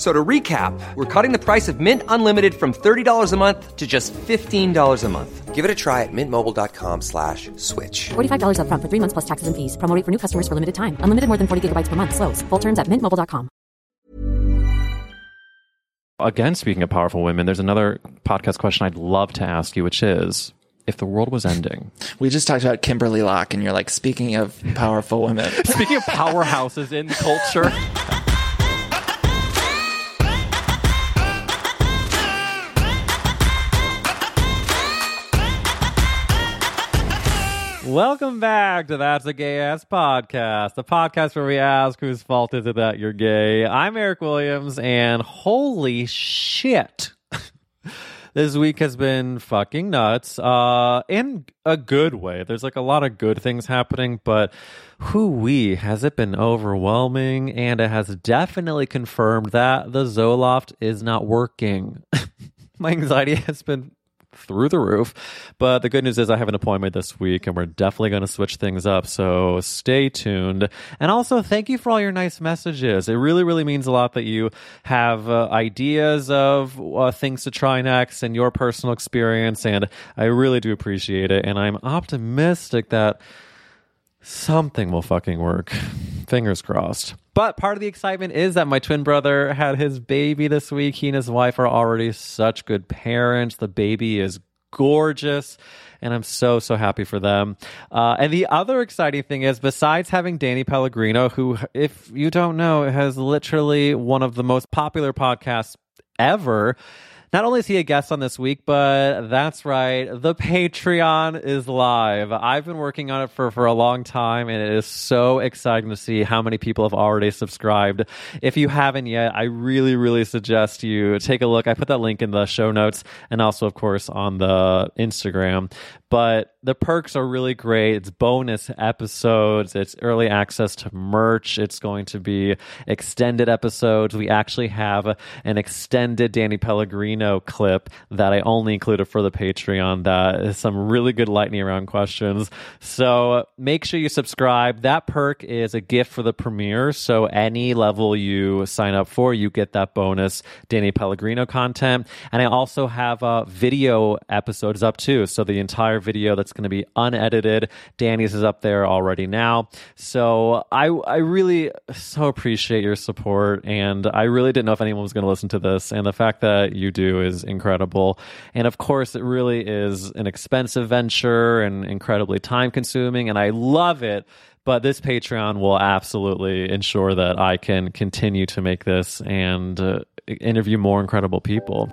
So to recap, we're cutting the price of Mint Unlimited from $30 a month to just $15 a month. Give it a try at mintmobile.com slash switch. $45 up front for three months plus taxes and fees. Promo rate for new customers for limited time. Unlimited more than 40 gigabytes per month. Slows. Full terms at mintmobile.com. Again, speaking of powerful women, there's another podcast question I'd love to ask you, which is if the world was ending. We just talked about Kimberly Locke, and you're like, speaking of powerful women. Speaking of powerhouses in culture. Welcome back to That's a Gay Ass Podcast, the podcast where we ask whose fault is it that you're gay. I'm Eric Williams, and holy shit. this week has been fucking nuts uh in a good way there's like a lot of good things happening but who we has it been overwhelming and it has definitely confirmed that the zoloft is not working my anxiety has been through the roof. But the good news is I have an appointment this week and we're definitely going to switch things up. So stay tuned. And also thank you for all your nice messages. It really, really means a lot that you have uh, ideas of uh, things to try next and your personal experience. And I really do appreciate it. And I'm optimistic that something will fucking work. Fingers crossed. But part of the excitement is that my twin brother had his baby this week. He and his wife are already such good parents. The baby is gorgeous. And I'm so, so happy for them. Uh, and the other exciting thing is, besides having Danny Pellegrino, who, if you don't know, has literally one of the most popular podcasts ever, not only is he a guest on this week, but that's right, the Patreon is live. I've been working on it for, for a long time, and it is so exciting to see how many people have already subscribed. If you haven't yet, I really, really suggest you take a look. I put that link in the show notes and also, of course, on the Instagram. But the perks are really great. It's bonus episodes, it's early access to merch, it's going to be extended episodes. We actually have an extended Danny Pellegrino clip that I only included for the Patreon that is some really good lightning round questions. So make sure you subscribe. That perk is a gift for the premiere. So any level you sign up for, you get that bonus Danny Pellegrino content. And I also have uh, video episodes up too. So the entire video that's going to be unedited. Danny's is up there already now. So I I really so appreciate your support and I really didn't know if anyone was going to listen to this and the fact that you do is incredible. And of course it really is an expensive venture and incredibly time consuming and I love it but this Patreon will absolutely ensure that I can continue to make this and uh, interview more incredible people.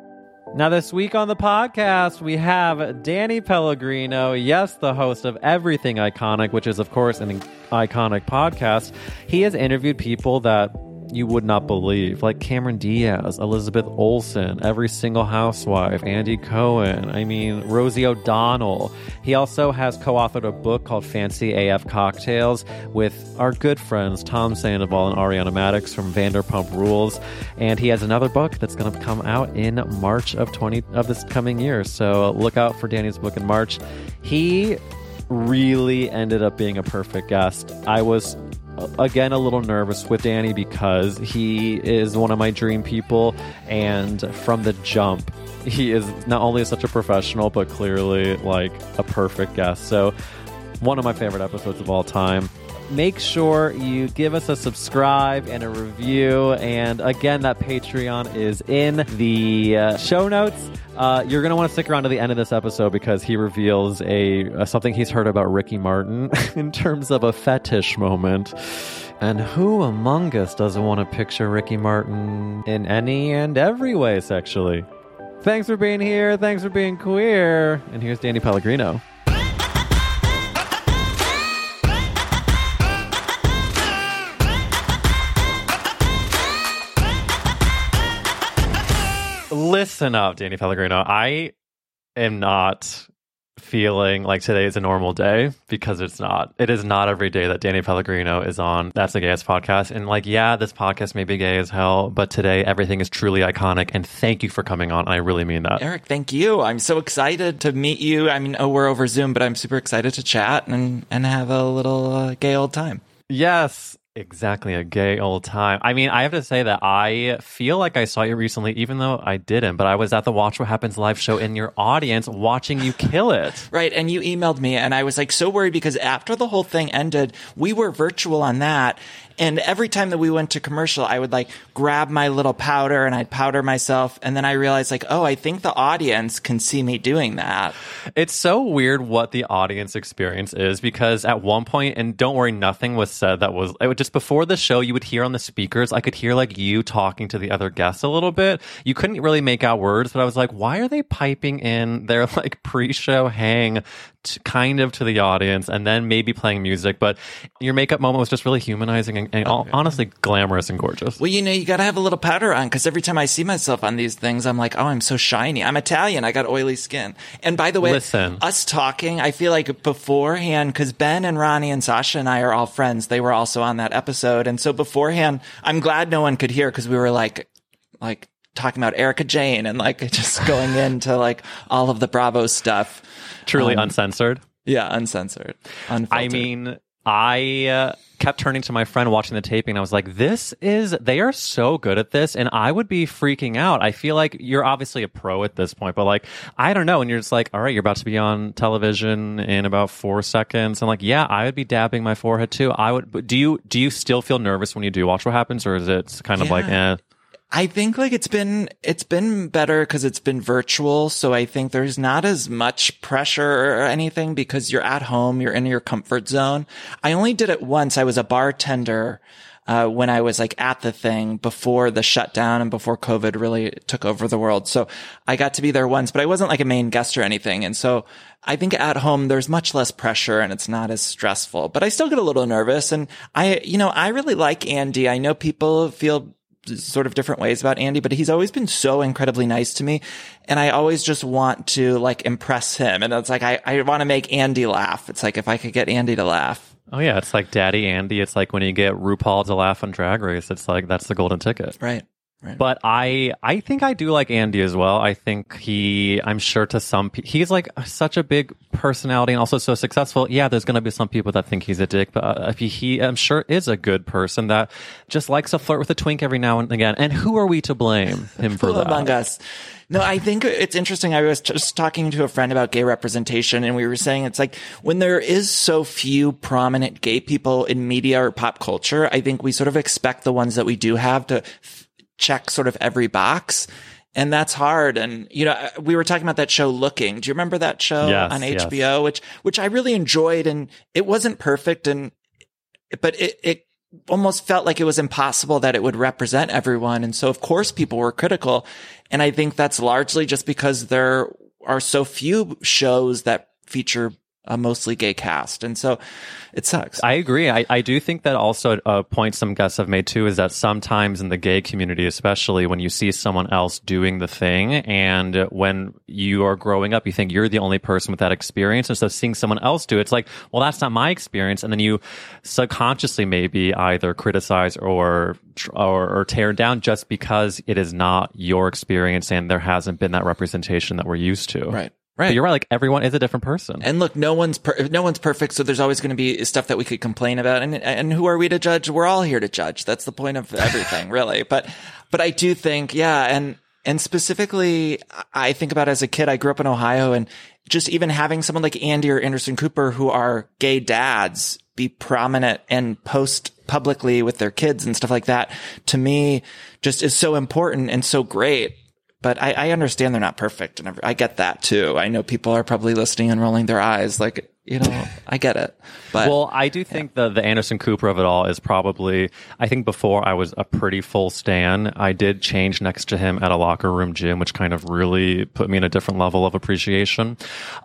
Now, this week on the podcast, we have Danny Pellegrino, yes, the host of Everything Iconic, which is, of course, an iconic podcast. He has interviewed people that you would not believe, like Cameron Diaz, Elizabeth Olsen, every single housewife, Andy Cohen, I mean, Rosie O'Donnell. He also has co authored a book called Fancy AF Cocktails with our good friends Tom Sandoval and Ariana Madix from Vanderpump Rules. And he has another book that's going to come out in March of 20 of this coming year. So look out for Danny's book in March. He really ended up being a perfect guest. I was again a little nervous with Danny because he is one of my dream people and from the jump he is not only such a professional but clearly like a perfect guest. So one of my favorite episodes of all time. Make sure you give us a subscribe and a review. And again, that Patreon is in the uh, show notes. Uh, you're going to want to stick around to the end of this episode because he reveals a, a something he's heard about Ricky Martin in terms of a fetish moment. And who among us doesn't want to picture Ricky Martin in any and every way sexually? Thanks for being here. Thanks for being queer. And here's Danny Pellegrino. Listen up, Danny Pellegrino. I am not feeling like today is a normal day because it's not. It is not every day that Danny Pellegrino is on That's a Gay Ass podcast. And like, yeah, this podcast may be gay as hell, but today everything is truly iconic. And thank you for coming on. I really mean that. Eric, thank you. I'm so excited to meet you. I mean, oh, we're over Zoom, but I'm super excited to chat and, and have a little uh, gay old time. Yes, exactly. A gay old time. I mean, I have to say that I feel like I saw you recently, even though I didn't, but I was at the Watch What Happens live show in your audience watching you kill it. Right. And you emailed me, and I was like so worried because after the whole thing ended, we were virtual on that. And every time that we went to commercial, I would like grab my little powder and I'd powder myself. And then I realized like, oh, I think the audience can see me doing that. It's so weird what the audience experience is because at one point, and don't worry, nothing was said that was it was just before the show. You would hear on the speakers, I could hear like you talking to the other guests a little bit. You couldn't really make out words, but I was like, why are they piping in their like pre-show hang to, kind of to the audience and then maybe playing music? But your makeup moment was just really humanizing and, and oh, honestly glamorous and gorgeous. Well, you know, you got to have a little powder on because every time I see myself on these things, I'm like, oh, I'm so shiny. I'm Italian. I got oily skin. And by the way, Listen. us talking, I feel like beforehand, because Ben and Ronnie and Sasha and I are all friends. They were also on that episode. And so beforehand, I'm glad no one could hear because we were like, like, talking about Erika Jayne and like just going into like all of the Bravo stuff. Truly Um, uncensored. Yeah, uncensored. Unfiltered. I mean, I uh, kept turning to my friend watching the taping. And I was like, "This is they are so good at this," and I would be freaking out. I feel like you're obviously a pro at this point, but like I don't know. And you're just like, "All right, you're about to be on television in about four seconds." And like, yeah, I would be dabbing my forehead too. I would. But do you do you still feel nervous when you do watch what happens, or is it kind of like, eh? I think like it's been it's been better because it's been virtual, so I think there's not as much pressure or anything because you're at home, you're in your comfort zone. I only did it once. I was a bartender uh, when I was like at the thing before the shutdown and before COVID really took over the world. So I got to be there once, but I wasn't like a main guest or anything. And so I think at home there's much less pressure and it's not as stressful. But I still get a little nervous, and I you know I really like Andy. I know people feel sort of different ways about Andy, but he's always been so incredibly nice to me. And I always just want to like impress him. And it's like, I, I want to make Andy laugh. It's like if I could get Andy to laugh. Oh yeah, it's like Daddy Andy. It's like when you get RuPaul to laugh on Drag Race. It's like that's the golden ticket. Right. Right. But I, I think I do like Andy as well. I think he, I'm sure to some, pe- he's like such a big personality and also so successful. Yeah, there's going to be some people that think he's a dick, but uh, he, he, I'm sure is a good person that just likes to flirt with a twink every now and again. And who are we to blame him for that? among us. No, I think it's interesting. I was just talking to a friend about gay representation and we were saying it's like when there is so few prominent gay people in media or pop culture, I think we sort of expect the ones that we do have to f- check sort of every box. And that's hard. And, you know, uh, we were talking about that show Looking. Do you remember that show Yes, on yes. HBO, which, which I really enjoyed and it wasn't perfect and, but it, it almost felt like it was impossible that it would represent everyone. And so of course people were critical. And I think that's largely just because there are so few shows that feature a mostly gay cast. And so it sucks. I agree. I, I do think that also a point some guests have made too is that sometimes in the gay community, especially when you see someone else doing the thing and when you are growing up, you think you're the only person with that experience. And so seeing someone else do it, it's like, well, that's not my experience. And then you subconsciously maybe either criticize or, or, or tear down just because it is not your experience and there hasn't been that representation that we're used to. right. But Right. you're right. Like everyone is a different person. And look, no one's per- no one's perfect, so there's always going to be stuff that we could complain about. And and who are we to judge? We're all here to judge. That's the point of everything, really. But but I do think, yeah, and and specifically, I think about as a kid, I grew up in Ohio, and just even having someone like Andy or Anderson Cooper who are gay dads be prominent and post publicly with their kids and stuff like that to me just is so important and so great. But I, I understand they're not perfect and I get that too. I know people are probably listening and rolling their eyes like, you know, I get it. But well, I do think the the Anderson Cooper of it all is probably. I think before I was a pretty full stan. I did change next to him at a locker room gym, which kind of really put me in a different level of appreciation.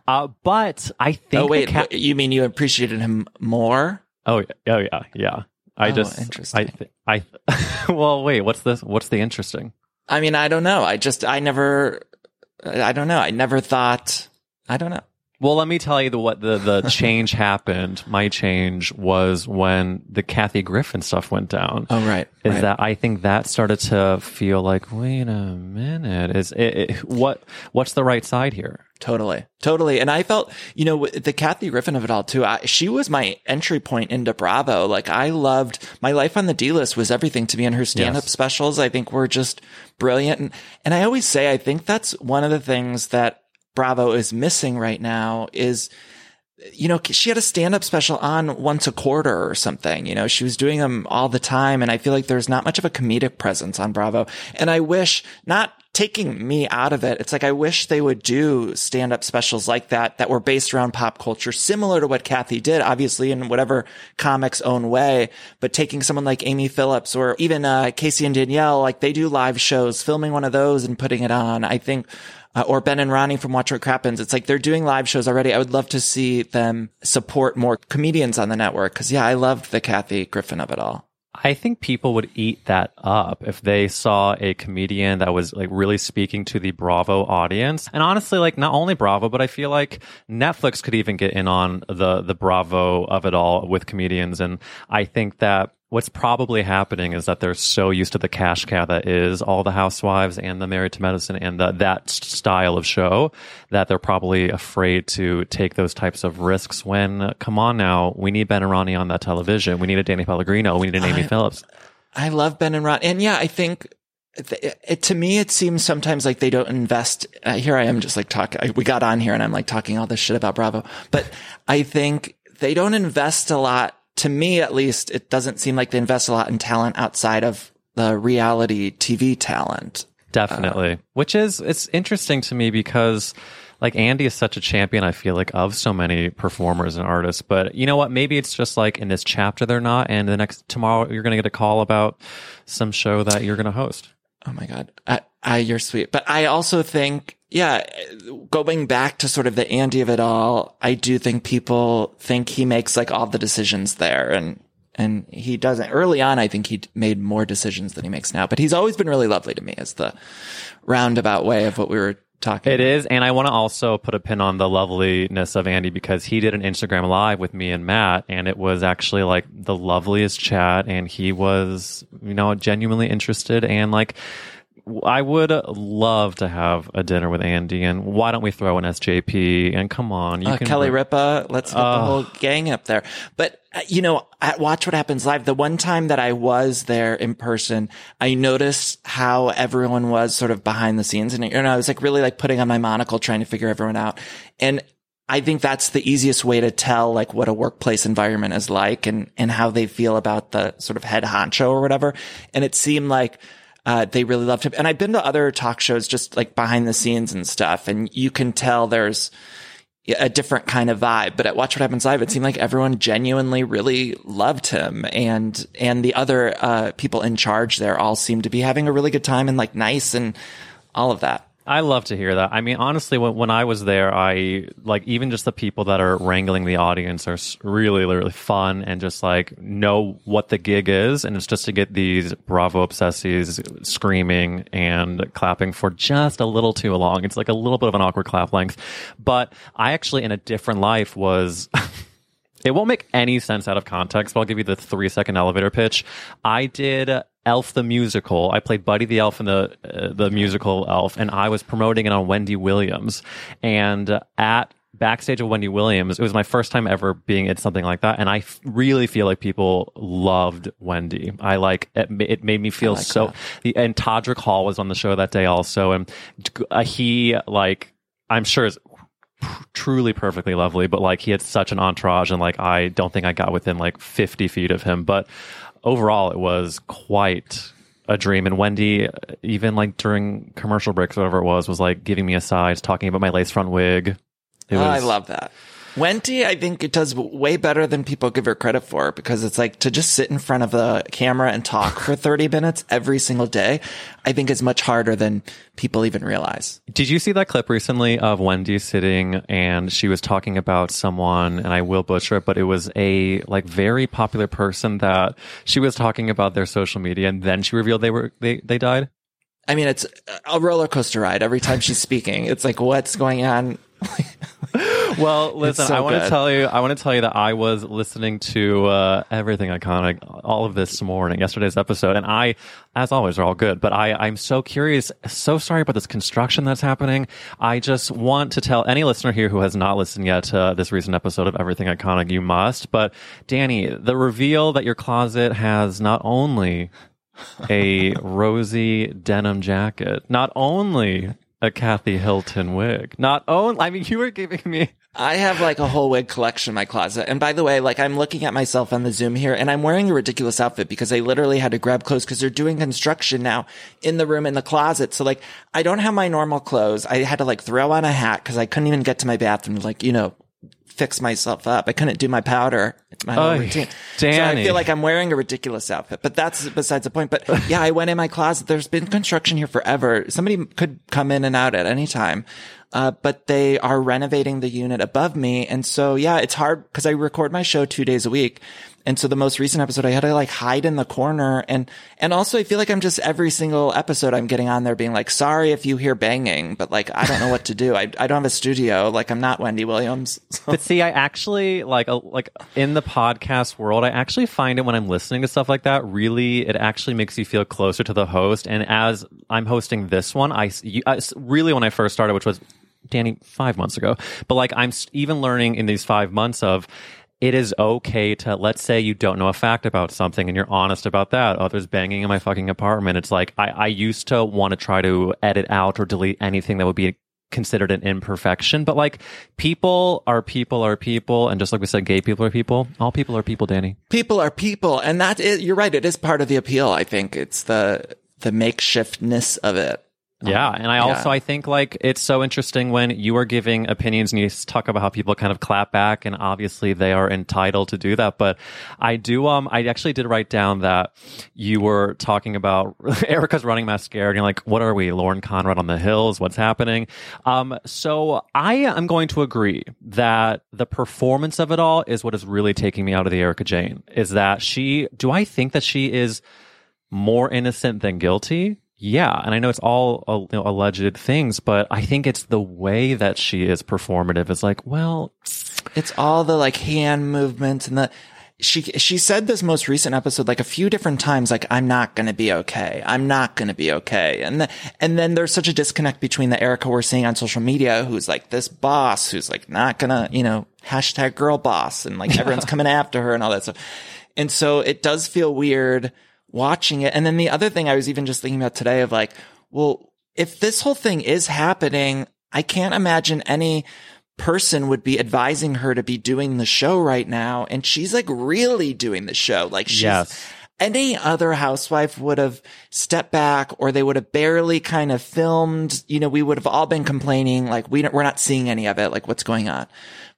Uh, but I think. oh wait, ca- you mean you appreciated him more? oh, yeah, oh yeah, yeah. I Oh, just interesting. I th- I well, wait. What's this? What's the interesting? I mean, I don't know. I just, I never, I don't know. I never thought, I don't know. Well, let me tell you the, what the, the change happened. My change was when the Kathy Griffin stuff went down. Oh, right. Is right. that I think that started to feel like, wait a minute, is it, it, what what's the right side here? Totally. Totally. And I felt, you know, the Kathy Griffin of it all too. I, she was my entry point into Bravo. Like I loved my life on the D list was everything to me and her stand up Yes. specials. I think were just brilliant. And, and I always say, I think that's one of the things that Bravo is missing right now is, you know, she had a stand up special on once a quarter or something. You know, she was doing them all the time. And I feel like there's not much of a comedic presence on Bravo. And I wish not taking me out of it. It's like, I wish they would do stand up specials like that, that were based around pop culture, similar to what Kathy did, obviously in whatever comic's own way, but taking someone like Amy Phillips or even, uh, Casey and Danielle, like they do live shows, filming one of those and putting it on. I think, uh, or Ben and Ronnie from Watch What Crappens. It's like they're doing live shows already. I would love to see them support more comedians on the network. Cause yeah, I loved the Kathy Griffin of it all. I think people would eat that up if they saw a comedian that was like really speaking to the Bravo audience. And honestly, like not only Bravo, but I feel like Netflix could even get in on the the Bravo of it all with comedians. And I think that what's probably happening is that they're so used to the cash cow that is all the housewives and the married to medicine and the, that style of show that they're probably afraid to take those types of risks when come on now we need ben and ronnie on that television we need a danny pellegrino we need an amy phillips I love Ben and ronnie And yeah, I think it, it, to me, it seems sometimes like they don't invest. Uh, here I am just like talking. We got on here and I'm like talking all this shit about Bravo, but I think they don't invest a lot. To me, at least, it doesn't seem like they invest a lot in talent outside of the reality TV talent. definitely uh, which is it's interesting to me because like andy is such a champion i feel like of so many performers and artists but you know what maybe it's just like in this chapter they're not and the next tomorrow you're gonna get a call about some show that you're gonna host Oh my God. I, I, you're sweet. But I also think, yeah, going back to sort of the Andy of it all, I do think people think he makes like all the decisions there. And, and he doesn't. Early on, I think he made more decisions than he makes now, but he's always been really lovely to me as the roundabout way of what we were talking It is, and I want to also put a pin on the loveliness of Andy because he did an Instagram live with me and Matt, and it was actually like the loveliest chat, and he was, you know, genuinely interested, and like, I would love to have a dinner with Andy, and why don't we throw an SJP? And come on, you uh, can Kelly bring- Ripa. Let's get the whole gang up there. But uh, you know, at Watch What Happens Live, the one time that I was there in person, I noticed how everyone was sort of behind the scenes, and you know, I was like really like putting on my monocle, trying to figure everyone out, and. I think that's the easiest way to tell like what a workplace environment is like and, and how they feel about the sort of head honcho or whatever. And it seemed like, uh, they really loved him. And I've been to other talk shows just like behind the scenes and stuff. And you can tell there's, a different kind of vibe. But at Watch What Happens Live, it seemed like everyone genuinely really loved him, and and the other uh, people in charge there all seemed to be having a really good time and like nice and all of that. I love to hear that. I mean, honestly, when, when I was there, I like even just the people that are wrangling the audience are really, really fun and just like know what the gig is. And it's just to get these Bravo obsessies screaming and clapping for just a little too long. It's like a little bit of an awkward clap length. But I actually, in a different life, was. It won't make any sense out of context, but I'll give you the three second elevator pitch. I did Elf the musical. I played Buddy the Elf in the uh, the musical Elf, and I was promoting it on Wendy Williams. And uh, at backstage of Wendy Williams, it was my first time ever being at something like that, and I f- really feel like people loved Wendy. I like it. It made me feel so. The and Todrick Hall was on the show that day also, and uh, he like I'm sure is truly perfectly lovely, but like he had such an entourage, and like I don't think I got within like 50 feet of him. But overall, it was quite a dream. And Wendy, even like during commercial breaks, whatever it was, was like giving me a asides, talking about my lace front wig. It Oh, I love that. Wendy, I think it does way better than people give her credit for because it's like to just sit in front of the camera and talk for 30 minutes every single day. I think is much harder than people even realize. Did you see that clip recently of Wendy sitting and she was talking about someone, and I will butcher it, but it was a like very popular person that she was talking about their social media, and then she revealed they were they they died. I mean, it's a roller coaster ride every time she's speaking. It's like, what's going on? Well, listen, so I want to tell you, I want to tell you that I was listening to uh, everything iconic, all of this morning, yesterday's episode, and I, as always, are all good. But I, I'm so curious, so sorry about this construction that's happening. I just want to tell any listener here who has not listened yet to this recent episode of Everything Iconic, you must. But Danny, the reveal that your closet has not only a rosy denim jacket, not only a Kathy Hilton wig, not only, I mean, you were giving me. I have like a whole wig collection in my closet. And by the way, like I'm looking at myself on the Zoom here and I'm wearing a ridiculous outfit because I literally had to grab clothes because they're doing construction now in the room in the closet. So like I don't have my normal clothes. I had to like throw on a hat because I couldn't even get to my bathroom like, you know, fix myself up. I couldn't do my powder. It's my Oy, routine. So I feel like I'm wearing a ridiculous outfit, but that's besides the point. But yeah, I went in my closet. There's been construction here forever. Somebody could come in and out at any time. Uh, but they are renovating the unit above me. And so, yeah, it's hard because I record my show two days a week. And so the most recent episode, I had to like hide in the corner. And, and also I feel like I'm just every single episode I'm getting on there being like, sorry if you hear banging, but like, I don't know what to do. I, I don't have a studio. Like I'm not Wendy Williams. But see, I actually like a, like in the podcast world, I actually find it when I'm listening to stuff like that. Really, it actually makes you feel closer to the host. And as I'm hosting this one, I, you- I really when I first started, which was Danny five months ago, but like I'm even learning in these five months of. It is okay to let's say you don't know a fact about something and you're honest about that. Oh, there's banging in my fucking apartment. It's like I, I used to want to try to edit out or delete anything that would be considered an imperfection, but like people are people are people, and just like we said, gay people are people. All people are people, Danny. people are people and that is you're right it is part of the appeal i think it's the the makeshiftness of it Yeah, and I also yeah. I think like it's so interesting when you are giving opinions and you talk about how people kind of clap back, and obviously they are entitled to do that. But I do um I actually did write down that you were talking about Erika's running mascara, and you're like, what are we, Lauren Conrad on the hills? What's happening? Um, so I am going to agree that the performance of it all is what is really taking me out of the Erika Jayne. Is that she? Do I think that she is? more innocent than guilty. Yeah, and I know it's all uh, you know, alleged things, but I think it's the way that she is performative. Is like, well, it's all the like hand movements and the she she said this most recent episode like a few different times like I'm not going to be okay. I'm not going to be okay. And the, and then there's such a disconnect between the Erika we're seeing on social media who's like this boss who's like not going to, you know, hashtag girl boss and like everyone's coming after her and all that stuff. And so it does feel weird watching it. And then the other thing I was even just thinking about today of like, well, if this whole thing is happening, I can't imagine any person would be advising her to be doing the show right now. And she's like really doing the show. Like she's, Yes. any other housewife would have stepped back or they would have barely kind of filmed. You know, we would have all been complaining like we don't, we're not seeing any of it. Like what's going on?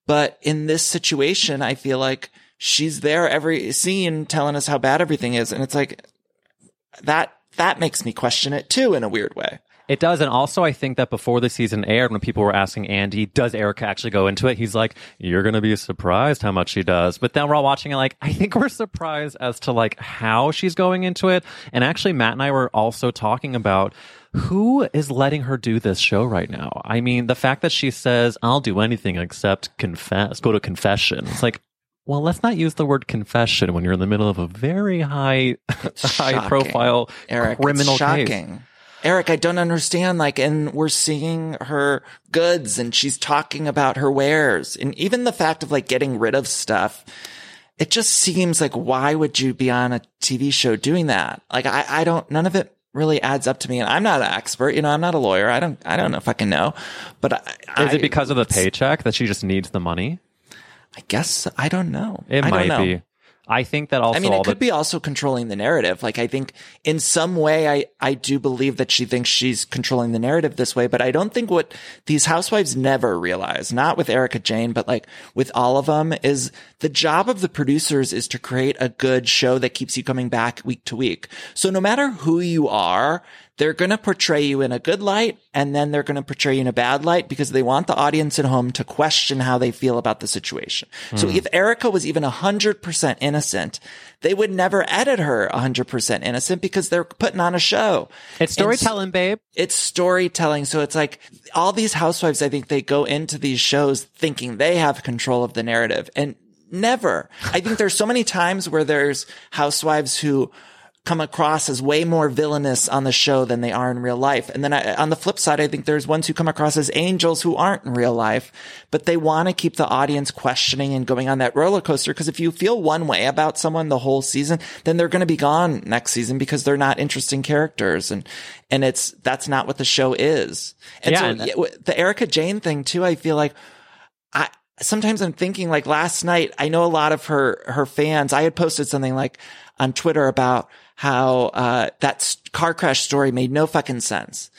But in this situation, I feel like she's there every scene telling us how bad everything is. And it's like that, that makes me question it too in a weird way. it does. And also, I think that before the season aired, when people were asking Andy, does Erika actually go into it? He's like, you're going to be surprised how much she does. But then we're all watching it like, I think we're surprised as to like how she's going into it. And actually, Matt and I were also talking about who is letting her do this show right now? I mean, the fact that she says, I'll do anything except confess, go to confession. It's like, well, let's not use the word confession when you're in the middle of a very high, high profile Eric, criminal it's case. shocking. Eric, I don't understand. Like, and we're seeing her goods and she's talking about her wares and even the fact of like getting rid of stuff. It just seems like, why would you be on a TV show doing that? Like, I, I don't, none of it really adds up to me. And I'm not an expert, you know, I'm not a lawyer. I don't, I don't know if I can know, but I, Is it because of the paycheck that she just needs the money? I guess I don't know. It I might know. be. I think that also I mean, it could the be also controlling the narrative. Like, I think in some way, I, I do believe that she thinks she's controlling the narrative this way, but I don't think what these housewives never realize, not with Erika Jayne, but like with all of them is the job of the producers is to create a good show that keeps you coming back week to week. So no matter who you are, they're going to portray you in a good light and then they're going to portray you in a bad light because they want the audience at home to question how they feel about the situation. So hmm. if Erika was even 100% innocent, they would never edit her 100% innocent because they're putting on a show. it's storytelling, babe. it's storytelling. So it's like all these housewives, I think they go into these shows thinking they have control of the narrative and never. I think there's so many times where there's housewives who come across as way more villainous on the show than they are in real life. And then I, on the flip side, I think there's ones who come across as angels who aren't in real life, but they want to keep the audience questioning and going on that roller coaster. Cause if you feel one way about someone the whole season, then they're going to be gone next season because they're not interesting characters. And, and it's, that's not what the show is. And Yeah, so and- yeah, the Erika Jayne thing too, I feel like I, sometimes I'm thinking like last night, I know a lot of her, her fans, I had posted something like on Twitter about how, uh, that car crash story made no fucking sense.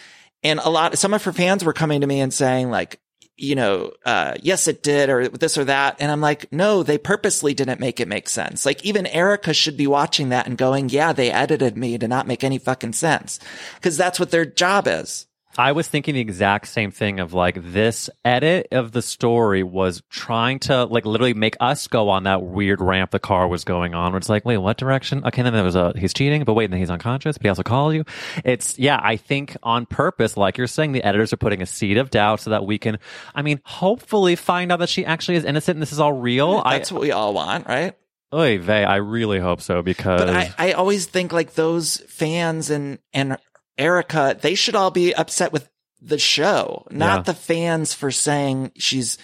And a lot, some of her fans were coming to me and saying like, you know, uh, yes, it did or this or that. And I'm like, no, they purposely didn't make it make sense. Like even Erika should be watching that and going, yeah, they edited me to not make any fucking sense. Cause that's what their job is. I was thinking the exact same thing of like this edit of the story was trying to like literally make us go on that weird ramp the car was going on. Where it's like, wait, what direction? Okay, then there was a he's cheating, but wait, then he's unconscious, but he also called you. It's yeah, I think on purpose, like you're saying, the editors are putting a seed of doubt so that we can, I mean, hopefully find out that she actually is innocent and this is all real. That's what we all want, right? I, oy vey, I really hope so because But I, I always think like those fans and, and Erika, they should all be upset with the show, not Yeah. the fans for saying she's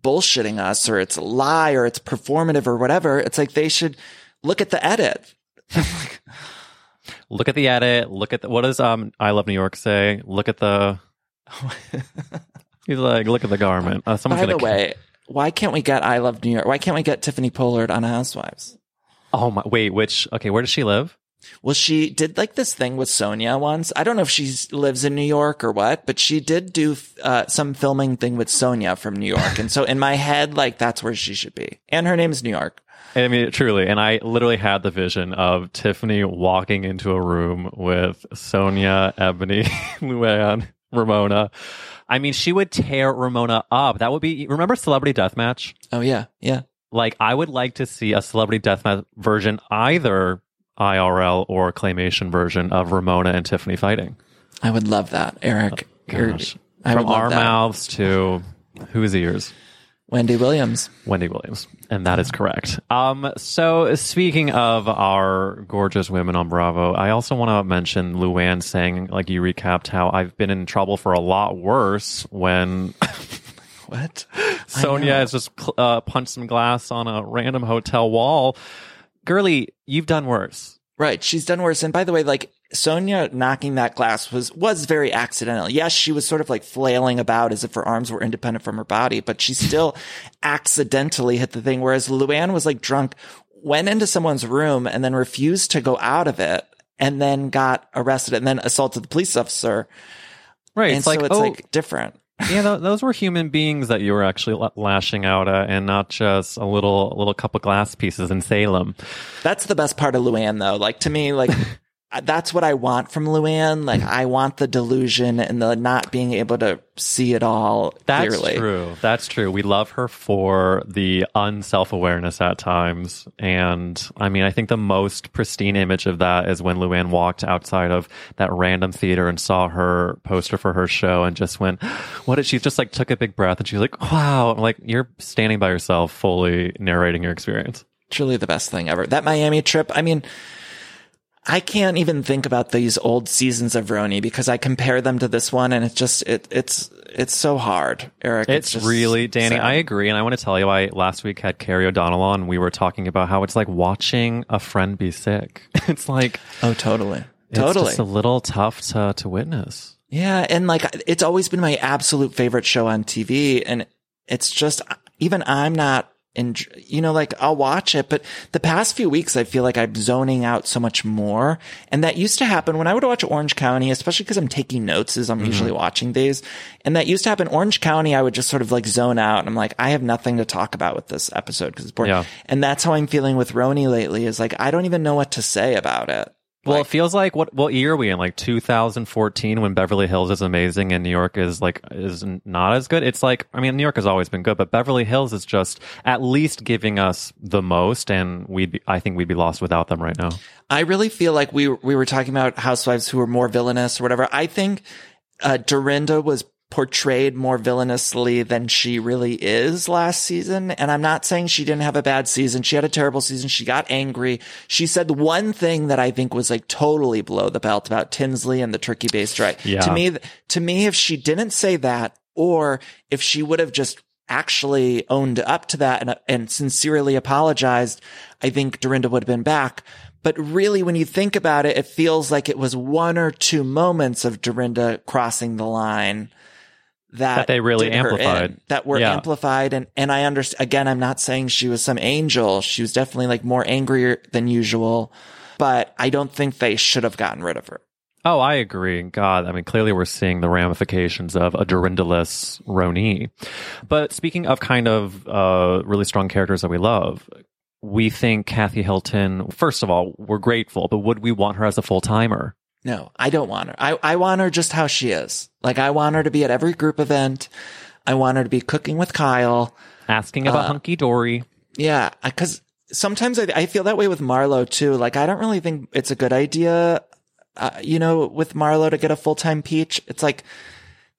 bullshitting us or it's a lie or it's performative or whatever. It's like they should look at the edit. look at the edit, look at the, what does um I love New York say? Look at the. He's like, look at the garment. Uh, someone's By the way, why can't we get I Love New York? Why can't we get Tiffany Pollard on Housewives? Oh my! Wait, which? Okay, where does she live? Well, she did like this thing with Sonja once. I don't know if she lives in New York or what, but she did do uh, some filming thing with Sonja from New York. And so in my head, like that's where she should be. And her name is New York. I mean, truly, and I literally had the vision of Tiffany walking into a room with Sonja, Ebony, Luann, Ramona. I mean, she would tear Ramona up. That would be. Remember Celebrity Deathmatch? Oh yeah, yeah. Like, I would like to see a Celebrity Deathmatch version, either IRL or claymation version of Ramona and Tiffany fighting. I would love that, Eric. I From our that. mouths to whose ears? Wendy Williams. Wendy Williams, and that is correct. Um, so speaking of our gorgeous women on Bravo, I also want to mention Luann saying, like you recapped, how I've been in trouble for a lot worse when What? Sonja has just uh, punched some glass on a random hotel wall. Girly, you've done worse. Right. She's done worse. And by the way, like Sonja knocking that glass was, was very accidental. Yes, she was sort of like flailing about as if her arms were independent from her body, but she still accidentally hit the thing. Whereas Luann was like drunk, went into someone's room and then refused to go out of it and then got arrested and then assaulted the police officer. Right. and it's so like, it's oh, like different. Yeah, th- those were human beings that you were actually la- lashing out at, and not just a little little couple glass pieces in Salem. That's the best part of Luann though. Like to me, like that's what I want from Luann. Like hmm. I want the delusion and the not being able to see it all That's clearly. true. That's true. We love her for the unself awareness at times. And I mean, I think the most pristine image of that is when Luann walked outside of that random theater and saw her poster for her show and just went, What did she just like took a big breath and she's like, Wow. I'm like, you're standing by yourself, fully narrating your experience. truly the best thing ever. That Miami trip, I mean, I can't even think about these old seasons of RHONY because I compare them to this one and it's just, it, it's, it's so hard, Eric. It's, just really, Danny, sad. I agree. And I want to tell you, I last week had Carrie O'Donnell on. We were talking about how it's like watching a friend be sick. It's like, Oh, totally. It's Totally. just a little tough to to witness. Yeah, and like it's always been my absolute favorite show on TV, and it's just even I'm not in. You know, like I'll watch it, but the past few weeks I feel like I'm zoning out so much more, and that used to happen when I would watch Orange County, especially because I'm taking notes as I'm mm-hmm. usually watching these, and that used to happen. Orange County, I would just sort of like zone out, and I'm like, I have nothing to talk about with this episode because it's boring, Yeah. and that's how I'm feeling with RHONY lately. Is like I don't even know what to say about it. Well, Like- it feels like what what year are we in? Like 2014, when Beverly Hills is amazing and New York is like is not as good. It's like I mean, New York has always been good, but Beverly Hills is just at least giving us the most, and we'd be, I think we'd be lost without them right now. I really feel like we we were talking about housewives who were more villainous or whatever. I think uh, Dorinda was portrayed more villainously than she really is last season. And I'm not saying she didn't have a bad season. She had a terrible season. She got angry. She said one thing that I think was like totally below the belt about Tinsley and the turkey based right. Yeah. To me, to me, if she didn't say that, or if she would have just actually owned up to that and, and sincerely apologized, I think Dorinda would have been back. But really, when you think about it, it feels like it was one or two moments of Dorinda crossing the line that, That they really amplified. in, that were Yeah. amplified. And, and I understand, again, I'm not saying she was some angel. She was definitely like more angrier than usual, but I don't think they should have gotten rid of her. Oh, I agree. God, I mean, clearly we're seeing the ramifications of a Dorindaless RHONY. But speaking of kind of uh, really strong characters that we love, we think Kathy Hilton, first of all, we're grateful, but would we want her as a full timer? No, I don't want her. I, I want her just how she is. Like I want her to be at every group event. I want her to be cooking with Kyle. Asking about Hunky Dory. Yeah, because sometimes I, I feel that way with Marlo too. Like I don't really think it's a good idea, uh, you know, with Marlo to get a full time peach. It's like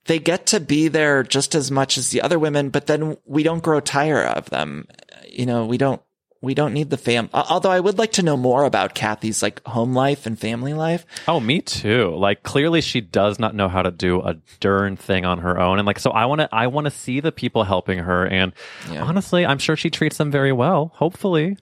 they get to be there just as much as the other women, but then we don't grow tired of them. You know, we don't. We don't need the fam. Although I would like to know more about Kathy's like home life and family life. Oh, me too. Like clearly she does not know how to do a darn thing on her own. And like, so I want to, I want to see the people helping her. And honestly, I'm sure she treats them very well. Hopefully.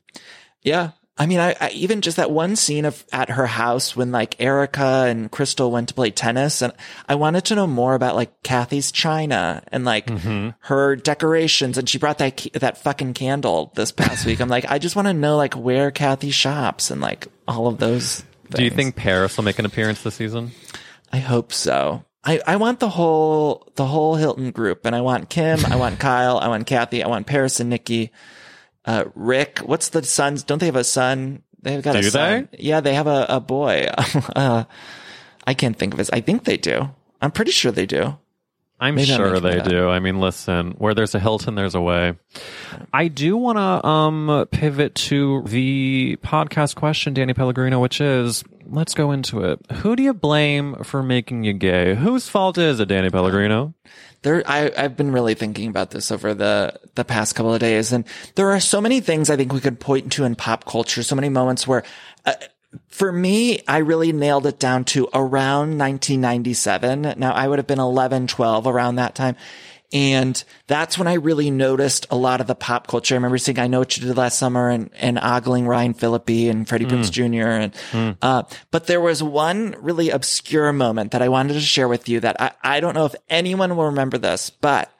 Yeah. I mean, I, I even just that one scene of at her house when like Erika and Crystal went to play tennis, and I wanted to know more about like Kathy's china and like mm-hmm. her decorations. And she brought that that fucking candle this past week. I'm like, I just want to know like where Kathy shops and like all of those. Do you think Paris will make an appearance this season? I hope so. I, I want the whole the whole Hilton group, and I want Kim, I want Kyle, I want Kathy, I want Paris and Nicky, uh, Rick. What's the sons? Don't they have a son? They've got a Do son. Yeah, they have a, a boy. uh, I can't think of his. I think they do. I'm pretty sure they do. I'm Maybe I'm sure they do. I mean, listen, where there's a Hilton, there's a way. I do want to um, pivot to the podcast question, Danny Pellegrino, which is let's go into it. Who do you blame for making you gay? Whose fault is it, Danny Pellegrino? There, I, I've been really thinking about this over the, the past couple of days. And there are so many things I think we could point to in pop culture. So many moments where, uh, for me, I really nailed it down to around 1997. Now I would have been 11, 12 around that time. And that's when I really noticed a lot of the pop culture. I remember seeing I Know What You Did Last Summer and, and ogling Ryan Phillippe and Freddie Prinze Jr. And, uh, but there was one really obscure moment that I wanted to share with you that I, I don't know if anyone will remember this, but,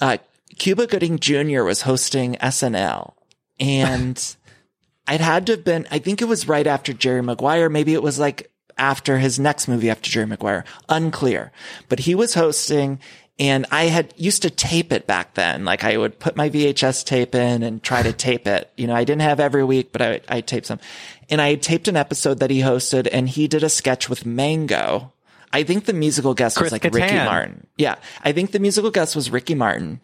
uh, Cuba Gooding Jr. was hosting SNL and I'd had to have been, I think it was right after Jerry Maguire. Maybe it was like after his next movie after Jerry Maguire. Unclear. But he was hosting and I had used to tape it back then. Like I would put my VHS tape in and try to tape it. You know, I didn't have every week, but I, I taped some. And I had taped an episode that he hosted and he did a sketch with Mango. I think the musical guest Chris was like Ricky Martin. Yeah. I think the musical guest was Ricky Martin.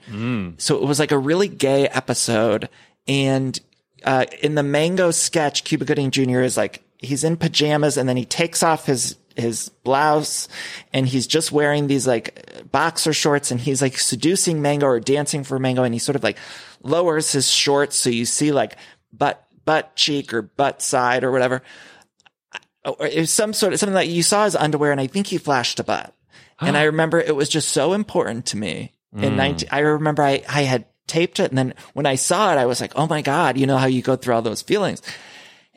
So it was like a really gay episode. And uh, in the Mango sketch, Cuba Gooding Jr. is like, he's in pajamas and then he takes off his, his blouse and he's just wearing these like boxer shorts and he's like seducing Mango or dancing for Mango and he sort of like lowers his shorts so you see like butt, butt cheek or butt side or whatever. Oh, or it was some sort of something that you saw his underwear and I think he flashed a butt. And I remember it was just so important to me in mm. 19, I remember I, I had taped it. And then when I saw it, I was like, Oh my God, you know how you go through all those feelings.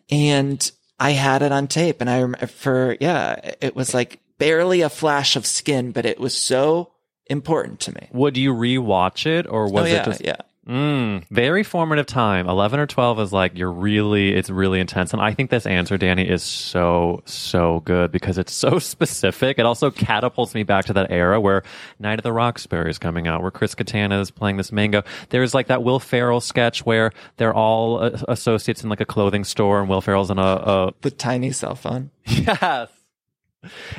And I had it on tape and I remember for, yeah, it was like barely a flash of skin, but it was so important to me. Would you rewatch it or oh, was oh, yeah, it just yeah. Mm, very formative time. 11 or 12 is like, you're really, it's really intense. And I think this answer, Danny, is so, so good because it's so specific. It also catapults me back to that era where Night of the Roxbury is coming out, where Chris Kattan is playing this mango. There's like that Will Ferrell sketch where they're all associates in like a clothing store and Will Ferrell's in a, a The tiny cell phone. Yes.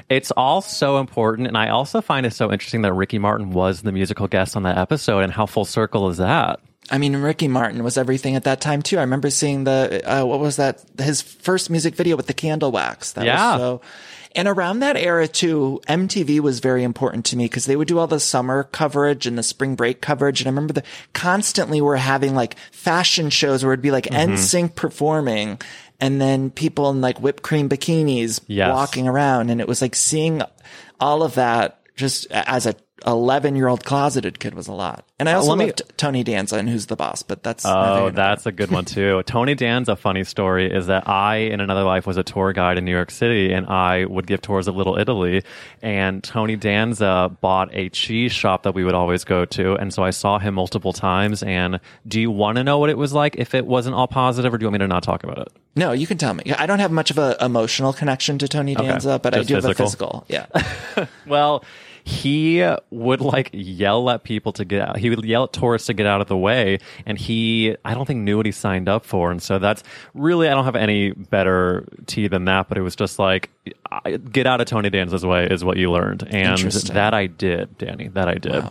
It's all so important. And I also find it so interesting that Ricky Martin was the musical guest on that episode and how full circle is that? I mean, Ricky Martin was everything at that time too. I remember seeing the, uh, what was that? His first music video with the candle wax. That Yeah. was so, and around that era too, MTV was very important to me because they would do all the summer coverage and the spring break coverage. And I remember the constantly we're having like fashion shows where it'd be like NSYNC performing and then people in like whipped cream bikinis Yes. walking around. And it was like seeing all of that just as a 11 year old closeted kid was a lot. And I uh, also let me- loved Tony Danza and Who's the Boss, but that's Oh, that's a good one too. Tony Danza funny story is that I, in another life, was a tour guide in New York City, and I would give tours of Little Italy. And Tony Danza bought a cheese shop that we would always go to, and so I saw him multiple times. And do you want to know what it was like if it wasn't all positive, or do you want me to not talk about it? No, you can tell me. I don't have much of an emotional connection to Tony Danza, but I Just do have a physical? physical. Yeah. Well, he would like yell at people to get out. He would yell at tourists to get out of the way, and he, I don't think, knew what he signed up for. And so that's really, I don't have any better tea than that. But it was just like, get out of Tony Danza's way is what you learned, and that I did, Danny. That I did.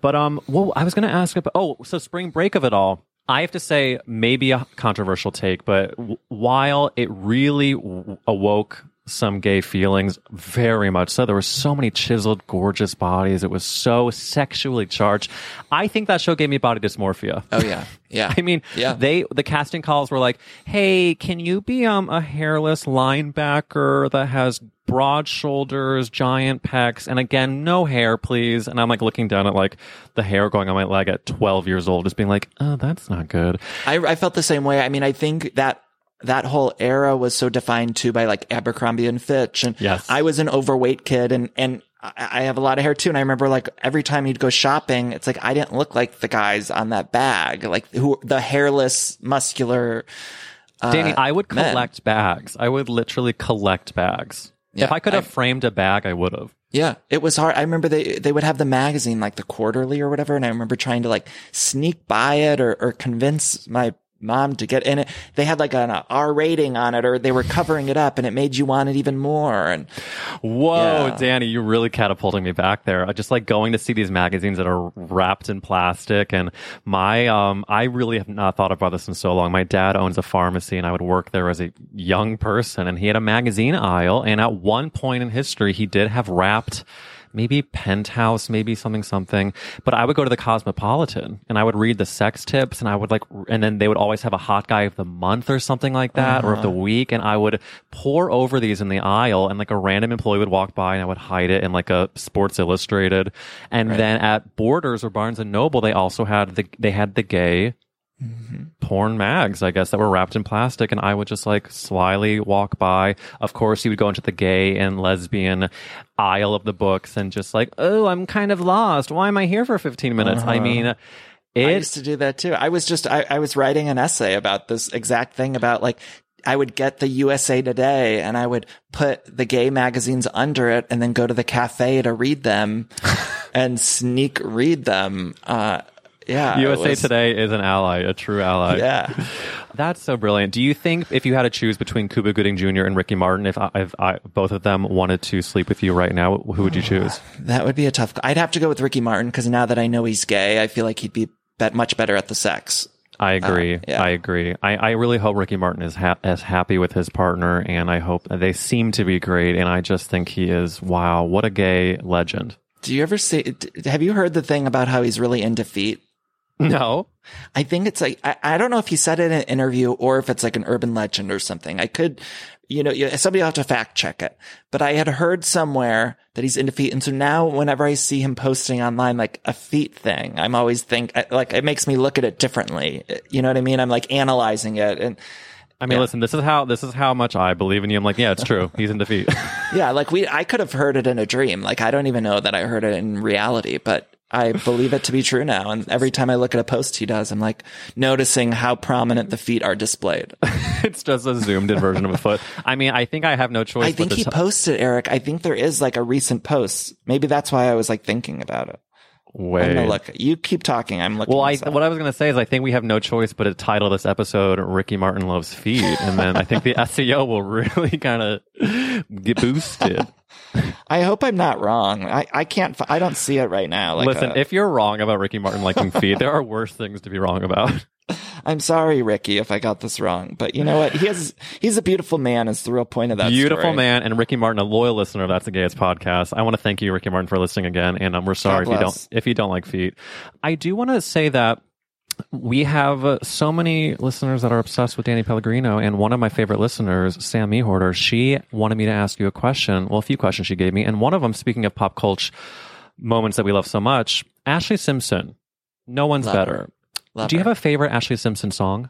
But um, well, I was going to ask about. Oh, so spring break of it all. I have to say, maybe a controversial take, but w- while it really w- awoke some gay feelings, very much so, there were so many chiseled, gorgeous bodies. It was so sexually charged. I think that show gave me body dysmorphia. Oh yeah. Yeah. I mean, Yeah. they the casting calls were like, "Hey, can you be um a hairless linebacker that has broad shoulders, giant pecs, and again, no hair, please?" And I'm like looking down at like the hair going on my leg at 12 years old, just being like, "Oh, that's not good." I, I felt the same way. I mean, I think that that whole era was so defined too by like Abercrombie and Fitch. And Yes. I was an overweight kid and, and I have a lot of hair too. And I remember like every time you'd go shopping, it's like I didn't look like the guys on that bag, like who the hairless, muscular. Uh, Danny, I would men. collect bags. I would literally collect bags. Yeah, if I could have I- framed a bag, I would have. Yeah, it was hard. I remember they they would have the magazine like the quarterly or whatever, and I remember trying to like sneak by it or or convince my mom to get in it. They had like an R rating on it, or they were covering it up, and it made you want it even more. And Whoa, Yeah. Danny, you're really catapulting me back there. I just like going to see these magazines that are wrapped in plastic. And my, um, I really have not thought about this in so long. My dad owns a pharmacy and I would work there as a young person and he had a magazine aisle. And at one point in history, he did have wrapped maybe penthouse, maybe something, something. But I would go to the Cosmopolitan and I would read the sex tips and I would like, and then they would always have a hot guy of the month or something like that or of the uh-huh. week. And I would pour over these in the aisle and like a random employee would walk by and I would hide it in like a Sports Illustrated. And then at Borders or Barnes and Noble, they also had the, they had the gay porn mags, I guess, that were wrapped in plastic. And I would just like slyly walk by. Of course, you would go into the gay and lesbian aisle of the books and just like, oh, I'm kind of lost. Why am I here for 15 minutes? I mean, I it, used to do that too. I was just I, I was writing an essay about this exact thing about like. I would get the USA Today and I would put the gay magazines under it and then go to the cafe to read them and sneak read them. Uh, yeah. USA Today is an ally, a true ally. Yeah. That's so brilliant. Do you think if you had to choose between Cuba Gooding Jr. and Ricky Martin, if, I, if I, both of them wanted to sleep with you right now, who would you ah, choose? That would be a tough. I'd have to go with Ricky Martin because now that I know he's gay, I feel like he'd be bet much better at the sex. I agree. Uh, yeah. I agree. I, I really hope Ricky Martin is ha- as happy with his partner, and I hope they seem to be great. And I just think he is wow, what a gay legend. Do you ever see? Have you heard the thing about how he's really into feet? No, I think it's like I, I don't know if he said it in an interview or if it's like an urban legend or something. I could, you know, somebody will have to fact check it. But I had heard somewhere that he's into feet, and so now whenever I see him posting online like a feet thing, I'm always think like it makes me look at it differently. You know what I mean? I'm like analyzing it, and I mean, Yeah. listen, this is how this is how much I believe in you. I'm like, yeah, it's true. He's in defeat. Yeah, like we, I could have heard it in a dream. Like I don't even know that I heard it in reality, but I believe it to be true now. And every time I look at a post he does, I'm like noticing how prominent the feet are displayed. it's just a zoomed in version of a foot. I mean, I think I have no choice. I think he t- posted Eric. I think there is like a recent post. Maybe that's why I was like thinking about it. I'm Wait. look. You keep talking. I'm looking. Well, I what I was going to say is I think we have no choice but to title this episode "Ricky Martin Loves Feet," and then I think the SEO will really kind of get boosted. I hope I'm not wrong. I, I can't. I don't see it right now. Like Listen, uh, if you're wrong about Ricky Martin liking feet, there are worse things to be wrong about. I'm sorry, Ricky, if I got this wrong. But you know what? He has. He's a beautiful man. Is the real point of that. Beautiful story. man, and Ricky Martin, a loyal listener of That's the Gayest podcast. I want to thank you, Ricky Martin, for listening again. And um, we're sorry if you don't if you don't like feet. I do want to say that we have uh, so many listeners that are obsessed with Danny Pellegrino, and one of my favorite listeners, Sam Mehorter, she wanted me to ask you a question. Well, a few questions she gave me, and one of them, speaking of pop culture moments that we love so much, Ashlee Simpson. No one's Love better. Do you her. have a favorite Ashlee Simpson song?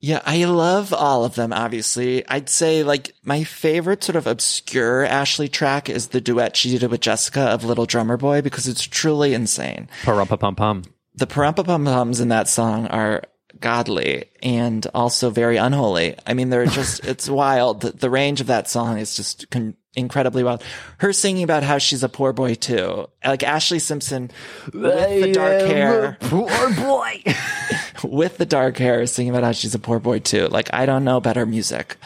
Yeah, I love all of them, obviously. I'd say like my favorite sort of obscure Ashlee track is the duet she did with Jessica of Little Drummer Boy because it's truly insane. Parumpa pum pum. The parumpa pum pums in that song are godly and also very unholy. I mean, they're just, it's wild. The, the range of that song is just con- incredibly wild. Her singing about how she's a poor boy too. Like Ashlee Simpson with the dark hair. Poor boy. with the dark hair singing about how she's a poor boy too. Like I don't know better music.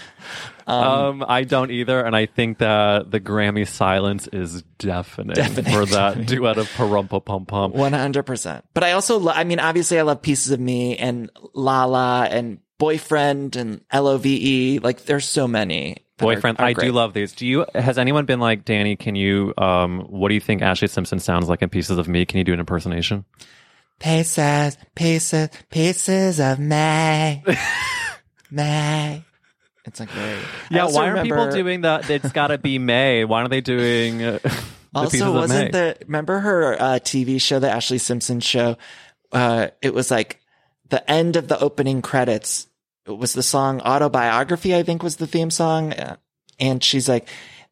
Um, I don't either, and I think that the Grammy silence is deafening, for that duet of Parumpa Pum Pum. One hundred percent. But I also, lo- I mean, obviously, I love pieces of me and Lala and boyfriend and L O V E. Like there's so many. that are- Boyfriend, are I do love these. Do you? Has anyone been like, Danny? Can you? Um, what do you think Ashlee Simpson sounds like in Pieces of Me? Can you do an impersonation? pieces, pieces, pieces of me, me. It's like very. Yeah. Why are people doing the? It's got to be May. Why aren't they doing? Uh, the Also, wasn't the remember her uh, TV show, the Ashlee Simpson show? Uh, it was like the end of the opening credits. It was the song "Autobiography," I think was the theme song, Uh, and she's like.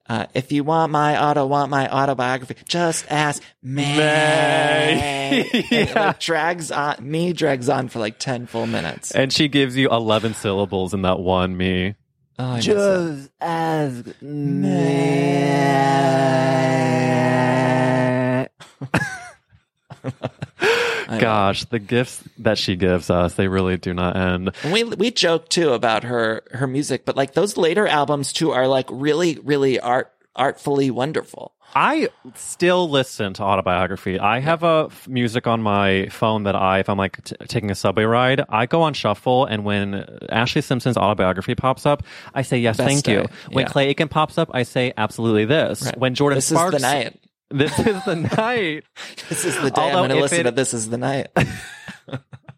Uh, if you want my auto, want my autobiography, just ask me. May. And like, drags on, me drags on for like 10 full minutes. and she gives you eleven syllables in that one me. Oh, I miss that. Gosh, the gifts that she gives us, they really do not end. And we we joke too about her her music, but like those later albums too are like really really art artfully wonderful. I still listen to autobiography. I have a f- music on my phone that I, if I'm like t- taking a subway ride, I go on shuffle, and when Ashlee Simpson's autobiography pops up, I say yes, Best thank you. When Yeah. Clay Aiken pops up, I say absolutely this. Right. When Jordin This is Sparks, the night. This is the night. This is the day Although I'm going to listen it- to. This is the night.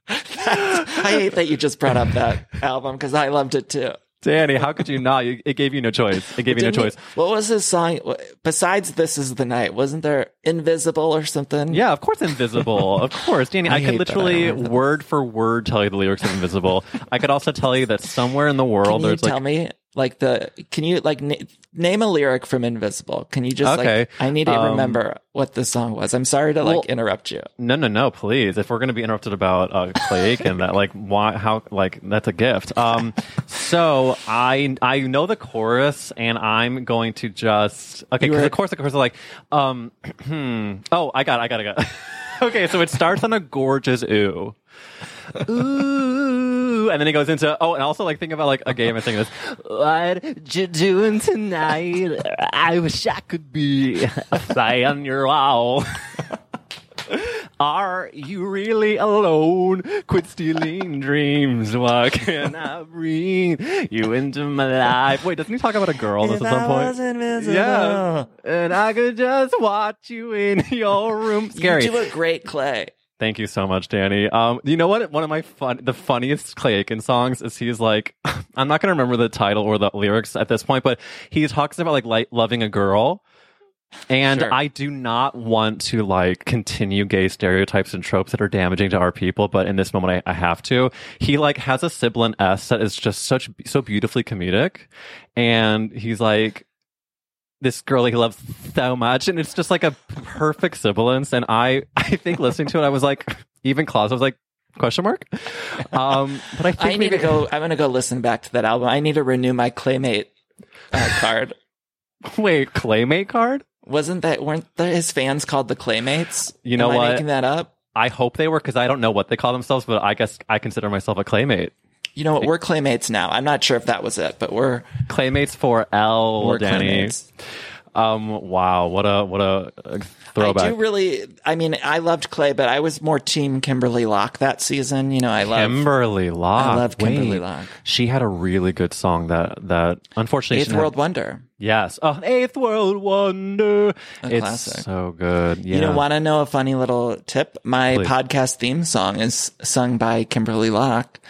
I hate that you just brought up that album because I loved it too. Danny, how could you not? It gave you no choice. It gave you no Didn't he- choice. what was his song besides "This Is the Night"? Wasn't there "Invisible" or something? Yeah, of course, Invisible. of course, Danny. I, I could that I literally word for word tell you the lyrics of Invisible. I could also tell you that somewhere in the Can world you there's tell like me like the? Can you like na- name a lyric from "Invisible"? Can you just Okay. like? I need to Um, remember what the song was. I'm sorry to like interrupt you. no, no, no. Please, if we're going to be interrupted about uh, Clay Aiken, that like why how like that's a gift. Um, so I I know the chorus, and I'm going to just okay because of course the chorus is like um oh I got it, I got it, I got it. okay, so it starts on a gorgeous ooh. Ooh, and then it goes into oh, and also like think about like a game and singing this. What you doing tonight? I wish I could be a fly on your wall. Are you really alone? Quit stealing dreams. Why can't I breathe you into my life? Wait, doesn't he talk about a girl this at some point? Yeah, and I could just watch you in your room. Scary. You do a great Clay. Thank you so much, Danny. Um, you know what? One of my fun, the funniest Clay Aiken songs is he's like, I'm not gonna remember the title or the lyrics at this point, but he talks about like, like loving a girl. And Sure. I do not want to like continue gay stereotypes and tropes that are damaging to our people, but in this moment I, I have to. He like has a sibling S that is just such so beautifully comedic, and he's like this girl he loves so much, and it's just like a perfect sibilance. And I I think listening to it, I was like, even Claus I was like question mark. Um, but I think I need maybe to go. I'm gonna go listen back to that album. I need to renew my Claymate uh, card. wait Claymate card. Wasn't that weren't there his fans called the Claymates? You know Am what? I making that up? I hope they were because I don't know what they call themselves, but I guess I consider myself a Claymate. You know what? We're Claymates now. I'm not sure if that was it, but we're Claymates for L, we're Danny. Claymates. Um, wow, what a what a, a throwback. I do really. I mean, I loved Clay, but I was more Team Kimberley Locke that season. You know, I love Kimberley Locke. I love Kimberley Wait, Locke. She had a really good song that that unfortunately Eighth World Wonder. Yes, oh, Eighth World Wonder. it's classic. so good. Yeah. You know, want to know a funny little tip? My Please. podcast theme song is sung by Kimberley Locke.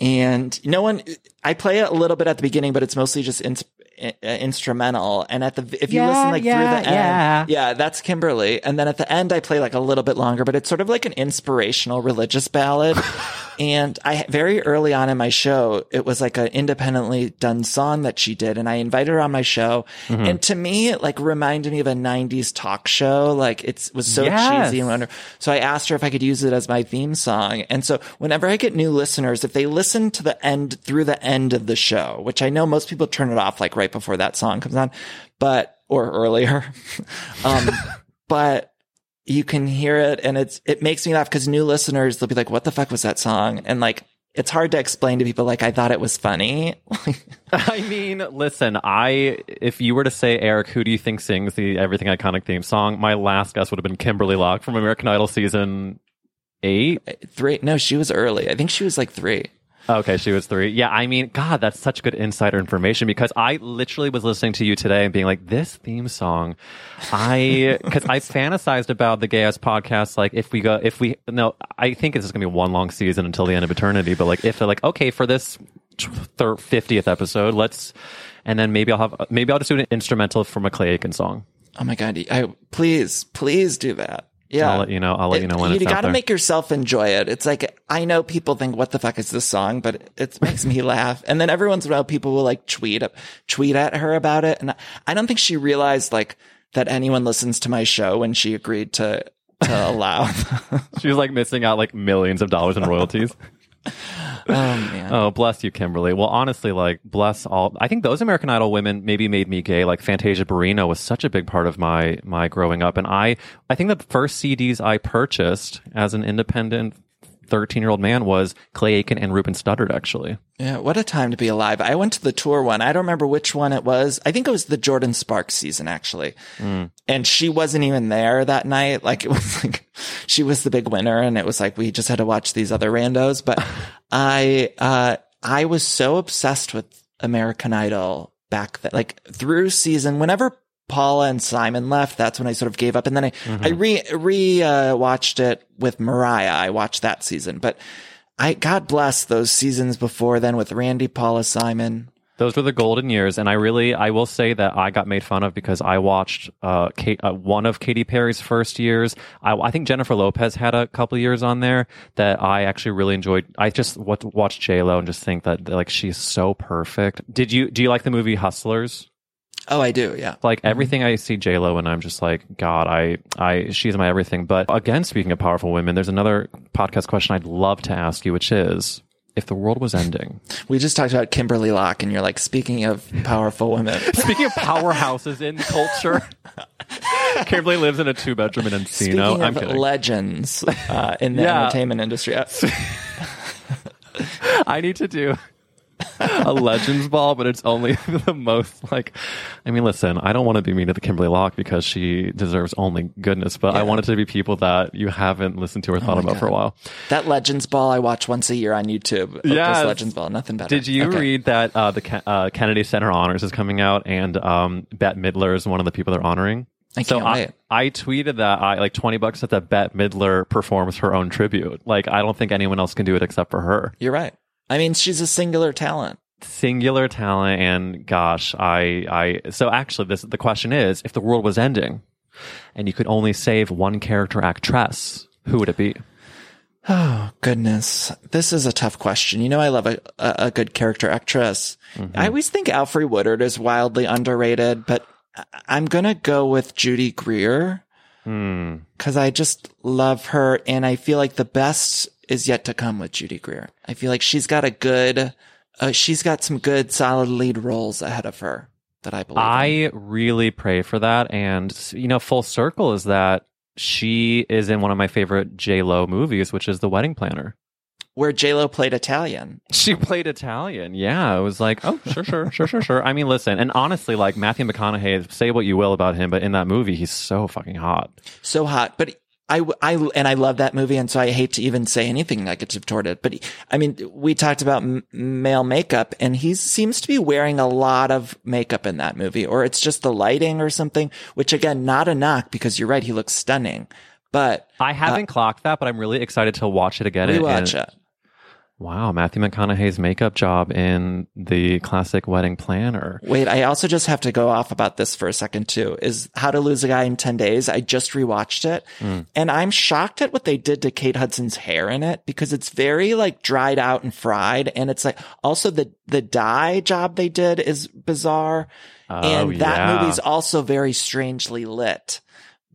And no one, I play it a little bit at the beginning, but it's mostly just in, uh, instrumental. And at the, if you Yeah, listen like yeah, through the yeah. end, yeah, that's Kimberley. And then at the end, I play like a little bit longer, but it's sort of like an inspirational religious ballad. and I, very early on in my show, it was like an independently done song that she did. And I invited her on my show. Mm-hmm. And to me, it like reminded me of a 90s talk show. Like it was so Yes. cheesy and wonder. So I asked her if I could use it as my theme song. And so whenever I get new listeners, if they listen to the end through the end of the show, which I know most people turn it off like right before that song comes on, but, or earlier. um, but you can hear it and it's, it makes me laugh because new listeners, they'll be like, what the fuck was that song? And like, it's hard to explain to people like I thought it was funny. I mean, listen, I if you were to say Eric, who do you think sings the Everything Iconic theme song? My last guess would have been Kimberley Locke from American Idol season eight. three. No, she was early. I think she was like three. Okay, she was three. Yeah, I mean, God, that's such good insider information because I literally was listening to you today and being like, this theme song, I, because I fantasized about the Gay Ass podcast. Like, if we go, if we, no, I think it's just gonna be one long season until the end of eternity. But like, if they're like, okay, for this thir- 50th episode, let's, and then maybe I'll have, maybe I'll just do an instrumental from a Clay Aiken song. Oh my god! I please, please do that. Yeah, I'll let you know. I'll let you know when you got to make yourself enjoy it. It's like I know people think, "What the fuck is this song?" But it makes me laugh. And then every once in a while, people will like tweet tweet at her about it, and I don't think she realized like that anyone listens to my show when she agreed to to allow. She was like missing out like millions of dollars in royalties. oh man, Oh, bless you, Kimberley. Well, honestly, like, bless all. I think those American Idol women maybe made me gay. Like, Fantasia Barrino was such a big part of my my growing up, and I I think the first CDs I purchased as an independent thirteen year old man was Clay Aiken and Ruben Studdard. Actually, yeah, what a time to be alive! I went to the tour one. I don't remember which one it was. I think it was the Jordin Sparks season actually. and she wasn't even there that night. Like it was like she was the big winner, and it was like we just had to watch these other randos. But I, uh, I was so obsessed with American Idol back then, like through season. Whenever Paula and Simon left, that's when I sort of gave up, and then I, I re re uh, watched it with Mariah. I watched that season, but. I God bless those seasons before then with Randy, Paula, Simon. those were the golden years, and I really I will say that I got made fun of because I watched uh, Kate, uh one of Katy Perry's first years. I, I think Jennifer Lopez had a couple years on there that I actually really enjoyed. I just wat- watched J Lo and just think that like she's so perfect. Did you do you like the movie Hustlers? Oh, I do. Yeah. like everything I see J Lo and I'm just like, God, I, I, she's my everything. But again, speaking of powerful women, there's another podcast question I'd love to ask you, which is, if the world was ending, We just talked about Kimberley Locke, and you're like, speaking of powerful women. speaking of powerhouses in culture, Kimberley lives in a two bedroom in Encino. Speaking I'm kidding. legends uh, in the Yeah. entertainment industry, I need to do a Legends Ball, but it's only the most like. I mean, listen, I don't want to be mean to the Kimberley Locke because she deserves only goodness, but I Yeah. Oh want it to be people that you haven't listened to or thought my about for a while. that Legends Ball I watch once a year on YouTube. Oprah's Yes. Legends Ball, nothing better. Did you Okay. read that uh, the Ke- uh, Kennedy Center Honors is coming out, and um, Bette Midler is one of the people they're honoring? I so can't I. I tweeted that I like twenty bucks that that Bette Midler performs her own tribute. Like I don't think anyone else can do it except for her. You're right. I mean, she's a singular talent. singular talent and gosh, I I so actually this the question is if the world was ending and you could only save one character actress, who would it be? Oh goodness, this is a tough question. You know, I love a a, a good character actress. I always think Alfre Woodard is wildly underrated, but I'm gonna go with Judy Greer Hmm. because I just love her, and I feel like the best is yet to come with Judy Greer. I feel like she's got a good, uh, she's got some good, solid lead roles ahead of her that I believe. in. I really pray for that and you know full circle is that she is in one of my favorite J Lo movies which is The Wedding Planner. where J Lo played Italian. She played Italian. Yeah, it was like, oh, sure, sure, sure, sure, sure. I mean, listen, and honestly, like Matthew McConaughey, say what you will about him, but in that movie, he's so fucking hot. so hot. But I, I, and I love that movie. And so I hate to even say anything negative toward it. But I mean, we talked about m- male makeup and he seems to be wearing a lot of makeup in that movie, or it's just the lighting or something, which again, not a knock because you're right. He looks stunning, but I haven't uh, clocked that, but I'm really excited to watch it again. rewatch and- it. Wow, Matthew McConaughey's makeup job in the classic Wedding Planner. Wait, I also just have to go off about this for a second too. Is How to Lose a Guy in 10 Days. I just rewatched it hmm. and I'm shocked at what they did to Kate Hudson's hair in it because it's very like dried out and fried. And it's like also the, the dye job they did is bizarre. Oh, and that yeah. movie's also very strangely lit.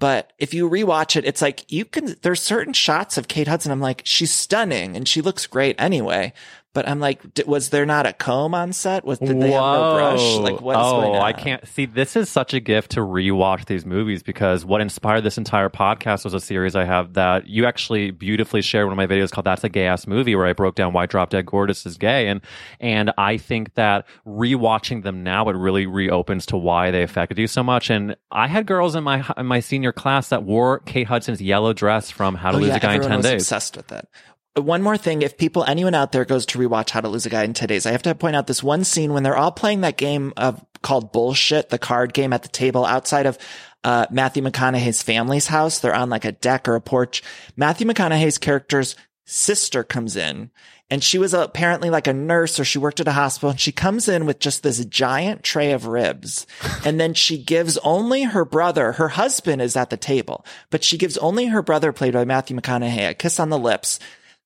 But if you rewatch it, it's like you can, there's certain shots of Kate Hudson. I'm like, she's stunning and she looks great anyway. But I'm like, d- was there not a comb on set? Was, did they have no brush? Whoa. Like, what is oh, going on? I can't see. This is such a gift to rewatch these movies because what inspired this entire podcast was a series I have that you actually beautifully shared one of my videos called "That's a Gay Ass Movie," where I broke down why Drop Dead Gorgeous is gay, and and I think that rewatching them now it really reopens to why they affected you so much. And I had girls in my in my senior class that wore Kate Hudson's yellow dress from How to Oh, Lose yeah, a Guy in Ten was Days. obsessed with it. One more thing, if people, anyone out there goes to rewatch How to Lose a Guy in 10 Days, I have to point out this one scene when they're all playing that game of called Bullshit, the card game at the table outside of uh, Matthew McConaughey's family's house. They're on like a deck or a porch. Matthew McConaughey's character's sister comes in and she was apparently like a nurse or she worked at a hospital and she comes in with just this giant tray of ribs and then she gives only her brother her husband is at the table but she gives only her brother played by matthew mcconaughey a kiss on the lips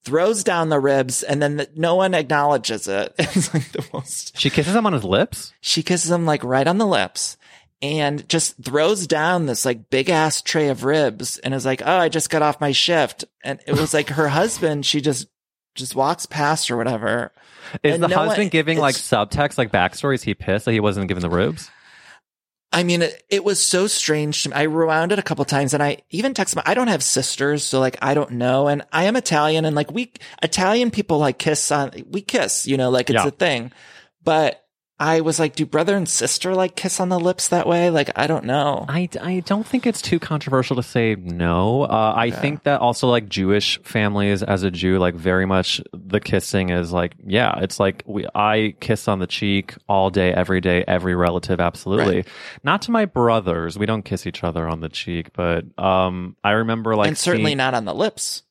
throws down the ribs and then the, no one acknowledges it it's like the most She kisses him on his lips. she kisses him like right on the lips and just throws down this like big ass tray of ribs and is like, Oh, I just got off my shift. And it was like her husband, she just, just walks past or whatever. Is And the no one- husband giving like subtext, like backstories? He pissed that he wasn't given the ribs. I mean, it, it was so strange to me. I rewound it a couple times and I even texted my, I don't have sisters. So like, I don't know. And I am Italian and like we, Italian people like kiss on, we kiss, you know, like it's Yeah. a thing. But I was like, do brother and sister like kiss on the lips that way? Like, I don't know. I, I don't think it's too controversial to say no. Uh, I think that also like Jewish families as a Jew, like very much the kissing is like, yeah, it's like we, I kiss on the cheek all day, every day, every relative. Absolutely. Right. Not to my brothers. We don't kiss each other on the cheek, but, um, I remember like, and certainly seeing- not on the lips.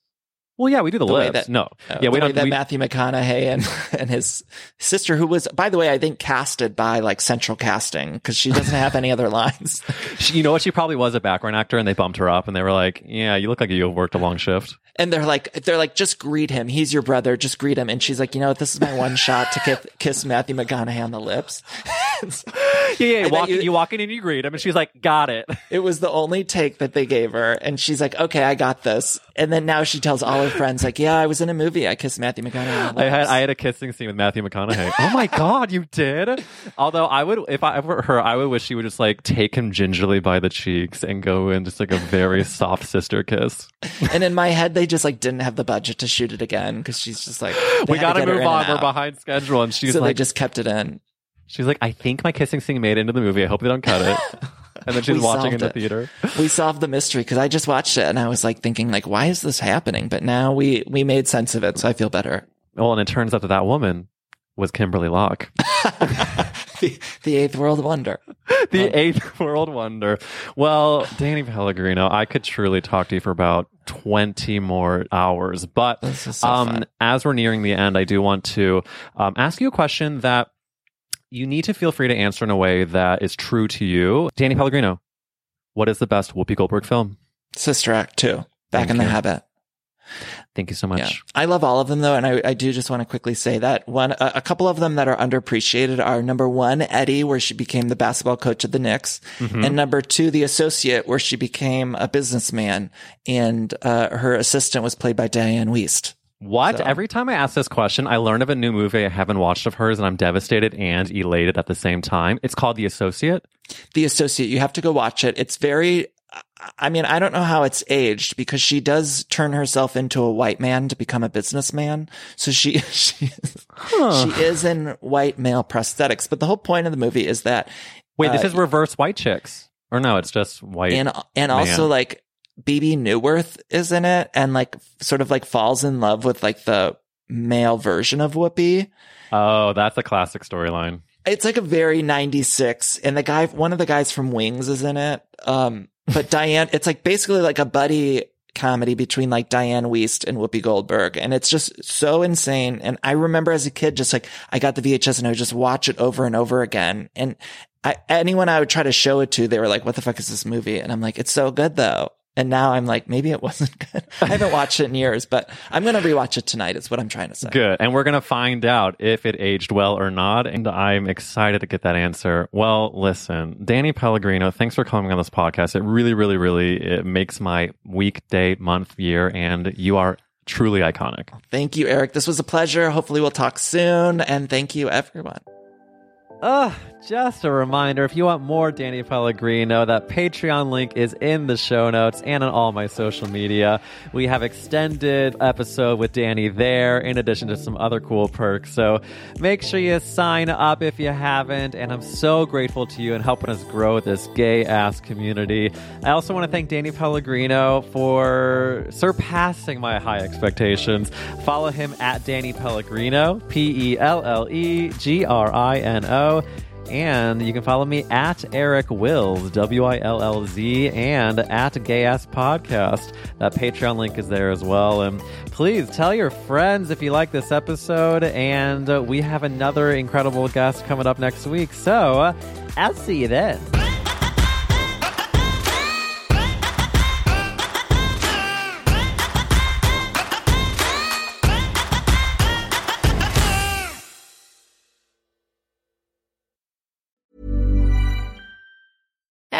Well, yeah, we do the, the that- no. Uh, yeah, we don't, that we, Matthew McConaughey and and his sister, who was, by the way, I think casted by like Central Casting because she doesn't have any other lines. she, you know what? She probably was a background actor and they bumped her up and they were like, yeah, you look like you worked a long shift. And they're like, they're like, just greet him. He's your brother. Just greet him. And she's like, you know what? This is my one shot to kiss, kiss Matthew McConaughey on the lips. Yeah, yeah. Walk, you- you, walk in and you greet him and she's like, got it. It was the only take that they gave her. And she's like, okay, I got this. And then now she tells all her friends, like, yeah, I was in a movie. I kissed Matthew McConaughey I had. I had a kissing scene with Matthew McConaughey. oh my god, you did! Although I would, if I were her, I would wish she would just like take him gingerly by the cheeks and go in just like a very soft sister kiss. and in my head, they just like didn't have the budget to shoot it again because she's just like, we gotta to move on. We're behind schedule, and she's so they like, just kept it in. she's like, I think my kissing scene made it into the movie. I hope they don't cut it. and then she's watching in the it. theater. we solved the mystery because I just watched it and I was like thinking like, why is this happening? But now we we made sense of it, so I feel better. Well, and it turns out that that woman was Kimberley Locke. the, the eighth world wonder. the eighth world wonder. Well, Danny Pellegrino, I could truly talk to you for about 20 more hours. But so um, as we're nearing the end, I do want to um, ask you a question that you need to feel free to answer in a way that is true to you. Danny Pellegrino, what is the best Whoopi Goldberg film? Sister Act 2, Back Thank in the you. Habit. Thank you so much. Yeah. I love all of them though. And I, I do just want to quickly say that one, a, a couple of them that are underappreciated are number one, Eddie, where she became the basketball coach of the Knicks. Mm-hmm. And number two, the associate, where she became a businessman and, uh, her assistant was played by Dianne Wiest. What? So- Every time I ask this question, I learn of a new movie I haven't watched of hers, and I'm devastated and elated at the same time. It's called The Associate. The associate, you have to go watch it. It's very, I mean, I don't know how it's aged because she does turn herself into a white man to become a businessman. So she, she, she is in white male prosthetics. But the whole point of the movie is that Wait, this Uh, is reverse white chicks. Or no, it's just white. and and also like Bebe Neuwirth is in it and like sort of like falls in love with like the male version of Whoopi. oh, that's a classic storyline. It's like a very 96 and the guy one of the guys from Wings is in it. Um but Diane it's like basically like a buddy comedy between like Dianne Wiest and Whoopi Goldberg and it's just so insane and I remember as a kid just like I got the VHS and I would just watch it over and over again and I, anyone I would try to show it to, they were like, what the fuck is this movie? And I'm like, it's so good though. And now I'm like, maybe it wasn't good. I haven't watched it in years, but I'm going to rewatch it tonight is what I'm trying to say. Good. And we're going to find out if it aged well or not. And I'm excited to get that answer. Well, listen, Danny Pellegrino, thanks for coming on this podcast. It really, really, really it makes my week, day, month, year, and you are truly iconic. Thank you, Eric. This was a pleasure. Hopefully we'll talk soon. And thank you, everyone. Ugh, just a reminder if you want more Danny Pellegrino, that Patreon link is in the show notes and on all my social media. We have extended episode with Danny there, in addition to some other cool perks. So make sure you sign up if you haven't. And I'm so grateful to you and helping us grow this gay ass community. I also want to thank Danny Pellegrino for surpassing my high expectations. Follow him at Danny Pellegrino, P E L L E G R I N O. And you can follow me at Eric Willz, W I L L Z, and at Gay Ass Podcast. That Patreon link is there as well. And please tell your friends if you like this episode. And we have another incredible guest coming up next week. So uh, I'll see you then.